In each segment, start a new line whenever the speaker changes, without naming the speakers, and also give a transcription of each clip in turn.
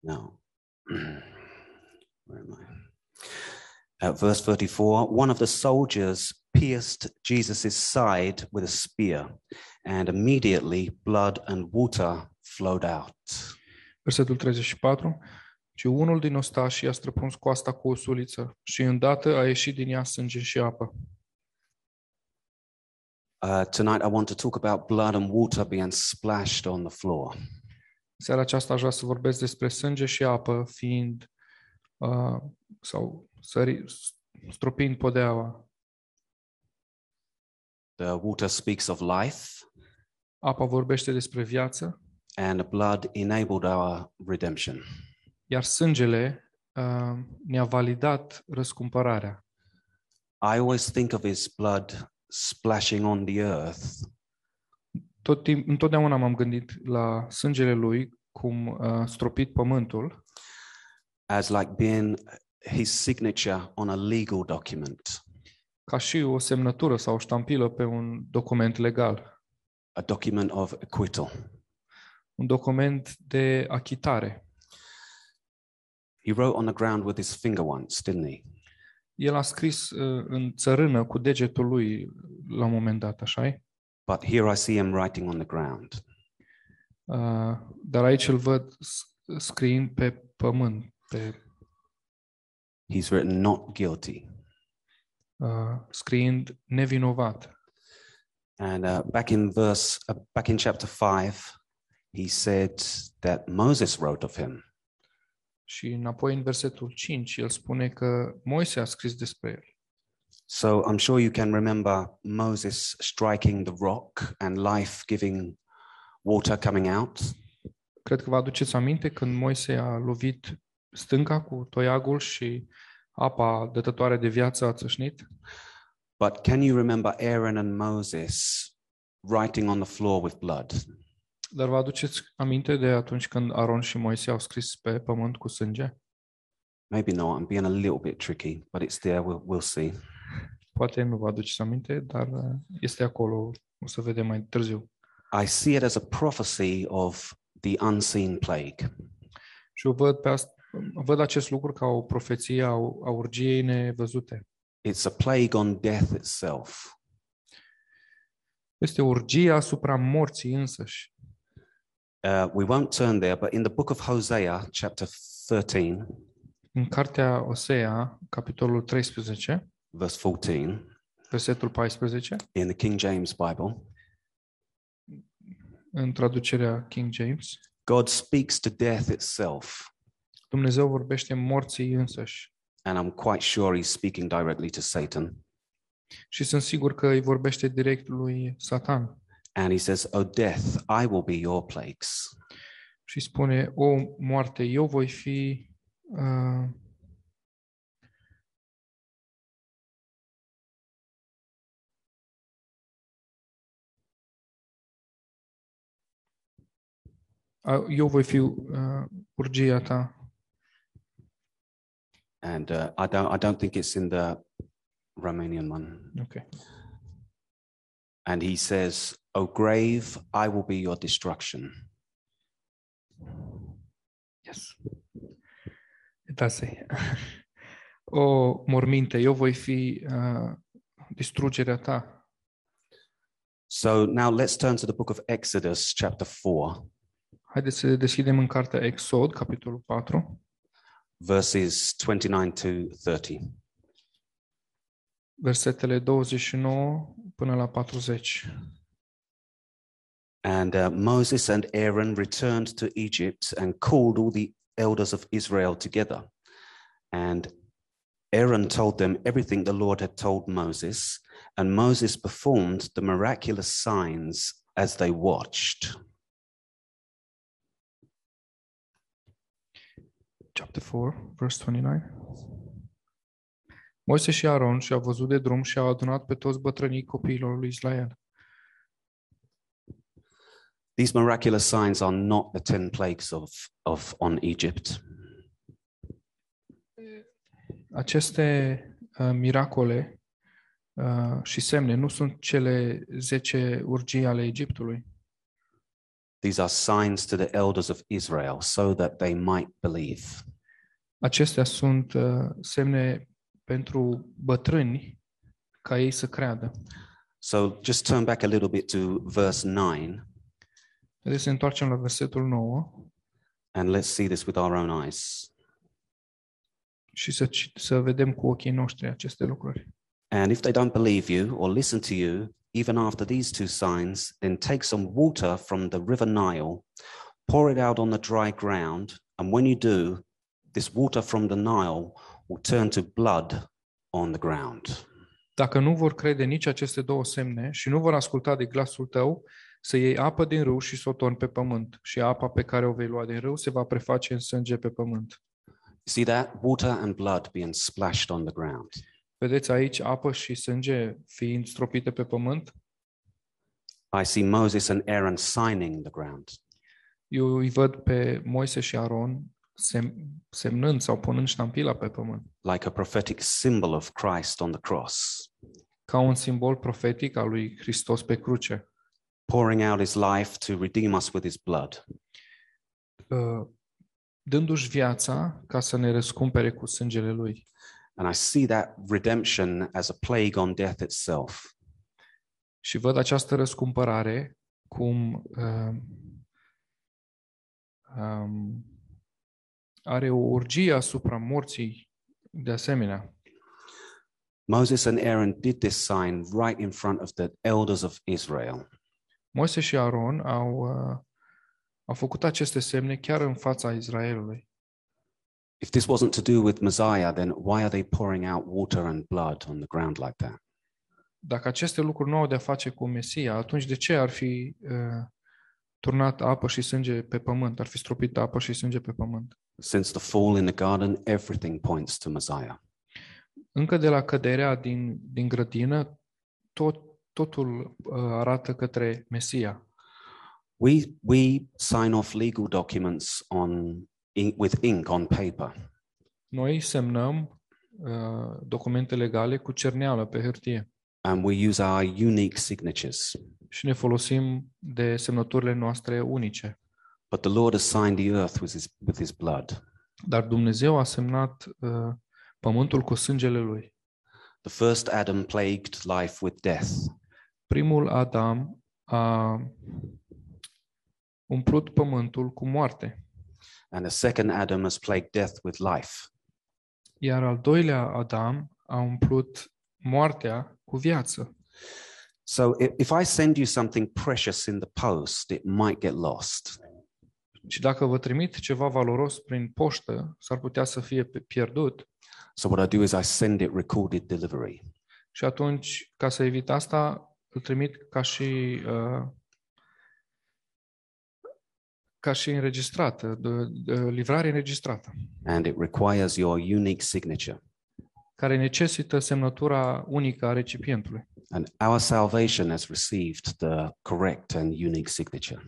Now, where am I? At verse 34, one of the soldiers pierced Jesus' side with a spear, and immediately blood and water flowed out.
Versetul 34. Și unul din ostași a străpuns coasta cu o suliță și îndată a ieșit din ea sânge și apă.
Uh, tonight, I want to talk about blood and water being splashed on the floor.
Seara aceasta aș vrea să vorbesc despre sânge și apă fiind uh, sau sări, stropind podeaua.
The water speaks of life,
Apa vorbește despre viață,
and the blood enabled our redemption.
iar sângele uh, ne-a validat răscumpărarea.
I always think of his blood splashing on the earth
Tot timp, întotdeauna m-am gândit la sângele lui cum a stropit pământul
as like being his signature on a legal document,
ca și o semnătură sau o ștampilă pe un document legal,
a document of acquittal.
un document de achitare.
He wrote on the ground with his finger once, didn't he?
El a scris uh, în țărână cu degetul lui la un moment dat, așa -i?
But here I see him writing on the ground.
Uh, dar aici îl văd s- scriind pe pământ, pe,
He's written not guilty.
uh, scriind nevinovat.
And uh, back in verse, uh, back in chapter five, he said that Moses wrote of him.
Și înapoi în versetul 5, el spune că Moise a scris despre el.
So I'm sure you can remember Moses striking the rock and life giving water coming out.
Cred că vă aduceți aminte când Moise a lovit stânca cu toiagul și apa dătătoare de viață a țâșnit.
But can you remember Aaron and Moses writing on the floor with blood?
Dar vă aduceți aminte de atunci când Aron și Moise au scris pe pământ cu sânge?
Maybe not. I'm being a little bit tricky, but it's there. We'll, we'll see.
Poate nu vă aduceți aminte, dar uh, este acolo. O să vedem mai târziu.
I see it as a prophecy of the unseen plague.
Și eu văd, pe asta, văd acest lucru ca o profeție a, a urgiei nevăzute.
It's a plague on death itself.
Este urgia asupra morții însăși.
Uh, we won't turn there, but in the book of Hosea, chapter 13,
În cartea Osea, capitolul 13,
verse 14,
versetul 14,
in the King James Bible,
în traducerea King James,
God speaks to death itself.
Dumnezeu vorbește morții însăși.
And I'm quite sure he's speaking directly to Satan.
Și sunt sigur că îi vorbește direct lui Satan.
And he says, O death, I will be your plagues.
Și spune, o moarte, eu voi fi... Uh, eu voi fi uh, urgia ta.
And uh, I, don't, I don't think it's in the Romanian one.
Ok.
And he says, O grave, I will be your destruction.
Yes. It does say. o morminte, eu voi fi uh, distrugerea ta.
So now let's turn to the book of Exodus, chapter 4,
Haideți să deschidem în cartea Exod, capitolul 4,
verses 29 to 30.
versetele 29 până la 40.
And uh, Moses and Aaron returned to Egypt and called all the elders of Israel together. And Aaron told them everything the Lord had told Moses, and Moses performed the miraculous signs as they watched.
Chapter 4, verse 29. Moise și Aron și-au văzut de drum și au adunat pe toți bătrânii copiilor lui Israel.
These miraculous signs are not the 10 plagues of, of on Egypt.
Aceste uh, miracole uh, și semne nu sunt cele 10 urgii ale Egiptului.
These are signs to the elders of Israel so that they might believe.
Acestea sunt uh, semne pentru bătrâni ca ei să creadă.
So just turn back a little bit to verse 9
Haideți să întoarcem la versetul 9
and let's see this with our own eyes.
și să, să vedem cu ochii noștri aceste lucruri.
And if they don't believe you or listen to you, even after these two signs, then take some water from the river Nile, pour it out on the dry ground, and when you do, this water from the Nile will turn to blood on the ground.
Dacă nu vor crede nici aceste două semne și nu vor asculta de glasul tău, să iei apă din râu și să o torni pe pământ. Și apa pe care o vei lua din râu se va preface în sânge pe pământ.
You see that? Water and blood being splashed on the ground.
Vedeți aici apă și sânge fiind stropite pe pământ?
I see Moses and Aaron signing the ground.
Eu îi văd pe Moise și Aron sem- semnând sau punând ștampila pe pământ,
like a prophetic symbol of Christ on the cross,
ca un simbol profetic al lui Hristos pe cruce,
pouring out his life to redeem us with his blood.
uh, dându-și viața ca să ne răscumpere cu sângele lui.
And I see that redemption as a plague on death itself.
Și văd această răscumpărare cum uh, um, are o urgie asupra morții de asemenea.
Moses and Aaron did this sign right in front of the elders of Israel.
Moise și Aron au, uh, au făcut aceste semne chiar în fața Israelului.
If this wasn't to do with Messiah, then why are they pouring out water and blood on the ground like that?
Dacă aceste lucruri nu au de-a face cu Mesia, atunci de ce ar fi uh, turnat apă și sânge pe pământ? Ar fi stropit apă și sânge pe pământ?
Since the fall in the garden, everything points to Messiah.
Încă de la căderea din, din grădină, tot, totul uh, arată către Mesia.
We, we sign off legal documents on, ink, with ink on paper.
Noi semnăm uh, documente legale cu cerneală pe hârtie
and we use our unique signatures.
și ne folosim de semnăturile noastre unice.
But the Lord has signed the earth with his, with his blood.
Dar Dumnezeu a semnat uh, pământul cu sângele lui.
The first Adam plagued life with death.
Primul Adam a umplut pământul cu moarte,
And the second Adam has plagued death with life.
iar al doilea Adam a umplut moartea cu viață.
So i- if I send you something precious in the post, it might get lost.
Și dacă vă trimit ceva valoros prin poștă, s-ar putea să fie pe- pierdut.
So what I do is I send it recorded delivery.
Și atunci, ca să evit asta, îl trimit ca și uh, ca și înregistrată, de, de livrare înregistrată,
And it requires your unique signature.
care necesită semnătura unică a recipientului.
And our salvation has received the correct and unique signature.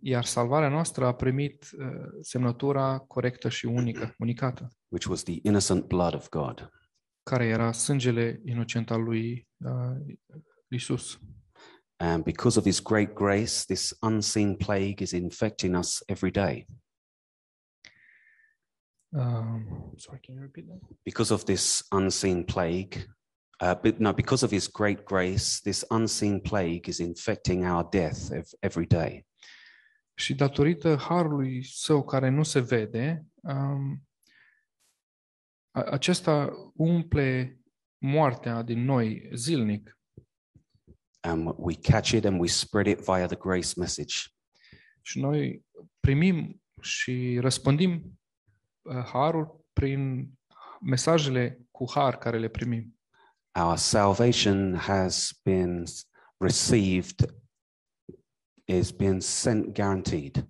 Iar salvarea noastră a primit uh, semnătura corectă și unică, unicată,
which was the innocent blood of God.
care era sângele inocent al lui uh, Isus.
And because of his great grace, this unseen plague is infecting us every day.
Um, sorry, can you repeat that?
Because of this unseen plague, uh, but no, because of his great grace, this unseen plague is infecting our death ev- every day.
Și datorită harului său care nu se vede, um, a- acesta umple moartea din noi zilnic
And we catch it and we spread it via the grace message.
și noi primim și răspândim uh, harul prin mesajele cu har care le primim.
Our salvation has been received, is been sent guaranteed.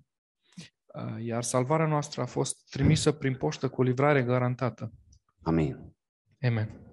Uh, Iar salvarea noastră a fost trimisă prin poștă cu livrare garantată.
Amen.
Amen.